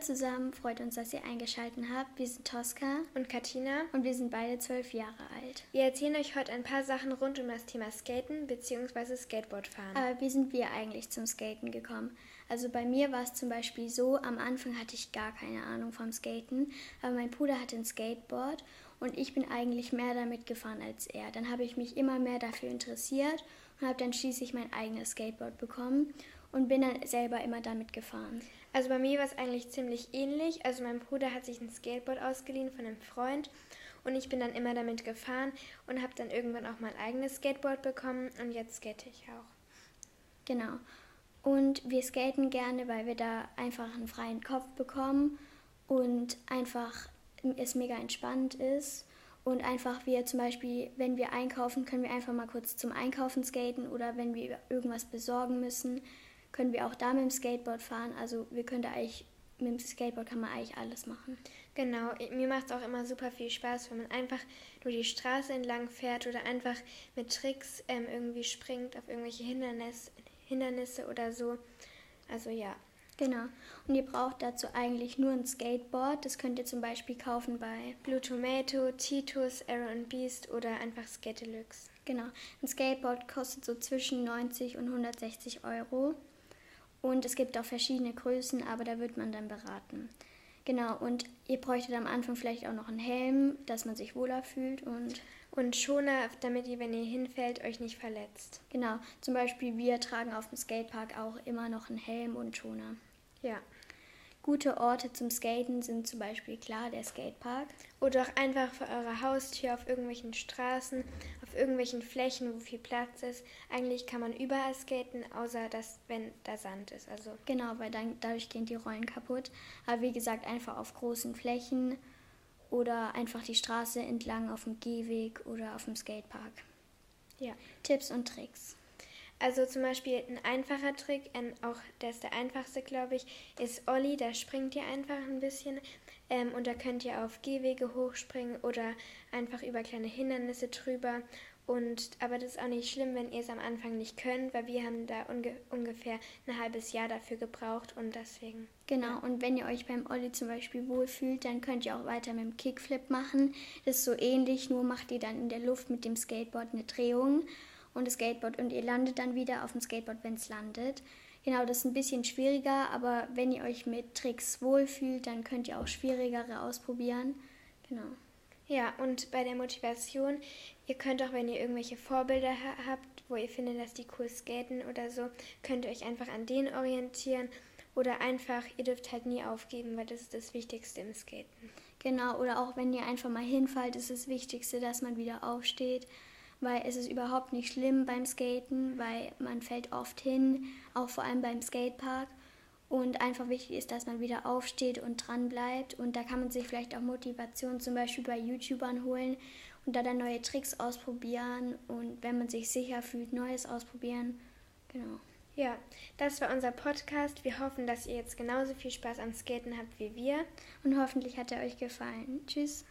zusammen, freut uns, dass ihr eingeschaltet habt. Wir sind Tosca und Katina und wir sind beide zwölf Jahre alt. Wir erzählen euch heute ein paar Sachen rund um das Thema Skaten bzw. Skateboardfahren. Aber wie sind wir eigentlich zum Skaten gekommen? Also bei mir war es zum Beispiel so, am Anfang hatte ich gar keine Ahnung vom Skaten, aber mein Bruder hatte ein Skateboard und ich bin eigentlich mehr damit gefahren als er. Dann habe ich mich immer mehr dafür interessiert und habe dann schließlich mein eigenes Skateboard bekommen und bin dann selber immer damit gefahren. Also bei mir war es eigentlich ziemlich ähnlich. Also mein Bruder hat sich ein Skateboard ausgeliehen von einem Freund und ich bin dann immer damit gefahren und habe dann irgendwann auch mein eigenes Skateboard bekommen und jetzt skate ich auch. Genau. Und wir skaten gerne, weil wir da einfach einen freien Kopf bekommen und einfach es mega entspannt ist. Und einfach wir zum Beispiel, wenn wir einkaufen, können wir einfach mal kurz zum Einkaufen skaten oder wenn wir irgendwas besorgen müssen, können wir auch da mit dem Skateboard fahren. Also wir können da eigentlich, mit dem Skateboard kann man eigentlich alles machen. Genau, mir macht es auch immer super viel Spaß, wenn man einfach nur die Straße entlang fährt oder einfach mit Tricks ähm, irgendwie springt auf irgendwelche Hindernis, Hindernisse oder so. Also ja. Genau. Und ihr braucht dazu eigentlich nur ein Skateboard. Das könnt ihr zum Beispiel kaufen bei Blue Tomato, Titus, Arrow Beast oder einfach Skatelux. Genau. Ein Skateboard kostet so zwischen 90 und 160 Euro. Und es gibt auch verschiedene Größen, aber da wird man dann beraten. Genau, und ihr bräuchtet am Anfang vielleicht auch noch einen Helm, dass man sich wohler fühlt und. Und Schoner, damit ihr, wenn ihr hinfällt, euch nicht verletzt. Genau, zum Beispiel wir tragen auf dem Skatepark auch immer noch einen Helm und Schoner. Ja. Gute Orte zum Skaten sind zum Beispiel klar der Skatepark. Oder auch einfach vor eurer Haustür auf irgendwelchen Straßen, auf irgendwelchen Flächen, wo viel Platz ist. Eigentlich kann man überall skaten, außer dass, wenn da Sand ist. Also genau, weil dann, dadurch gehen die Rollen kaputt. Aber wie gesagt, einfach auf großen Flächen oder einfach die Straße entlang auf dem Gehweg oder auf dem Skatepark. Ja. Tipps und Tricks. Also zum Beispiel ein einfacher Trick, ähm, auch der ist der einfachste, glaube ich, ist Olli. Da springt ihr einfach ein bisschen ähm, und da könnt ihr auf Gehwege hochspringen oder einfach über kleine Hindernisse drüber. Und, aber das ist auch nicht schlimm, wenn ihr es am Anfang nicht könnt, weil wir haben da unge ungefähr ein halbes Jahr dafür gebraucht und deswegen. Genau, und wenn ihr euch beim Olli zum Beispiel wohlfühlt, dann könnt ihr auch weiter mit dem Kickflip machen. Das ist so ähnlich, nur macht ihr dann in der Luft mit dem Skateboard eine Drehung und das Skateboard und ihr landet dann wieder auf dem Skateboard, wenn es landet. Genau, das ist ein bisschen schwieriger, aber wenn ihr euch mit Tricks wohlfühlt, dann könnt ihr auch schwierigere ausprobieren. Genau. Ja, und bei der Motivation, ihr könnt auch, wenn ihr irgendwelche Vorbilder ha habt, wo ihr findet, dass die cool skaten oder so, könnt ihr euch einfach an denen orientieren oder einfach, ihr dürft halt nie aufgeben, weil das ist das Wichtigste im Skaten. Genau, oder auch wenn ihr einfach mal hinfallt, ist das Wichtigste, dass man wieder aufsteht weil es ist überhaupt nicht schlimm beim Skaten, weil man fällt oft hin, auch vor allem beim Skatepark. Und einfach wichtig ist, dass man wieder aufsteht und dran bleibt. Und da kann man sich vielleicht auch Motivation zum Beispiel bei YouTubern holen und da dann neue Tricks ausprobieren. Und wenn man sich sicher fühlt, Neues ausprobieren. Genau. Ja, das war unser Podcast. Wir hoffen, dass ihr jetzt genauso viel Spaß am Skaten habt wie wir. Und hoffentlich hat er euch gefallen. Tschüss.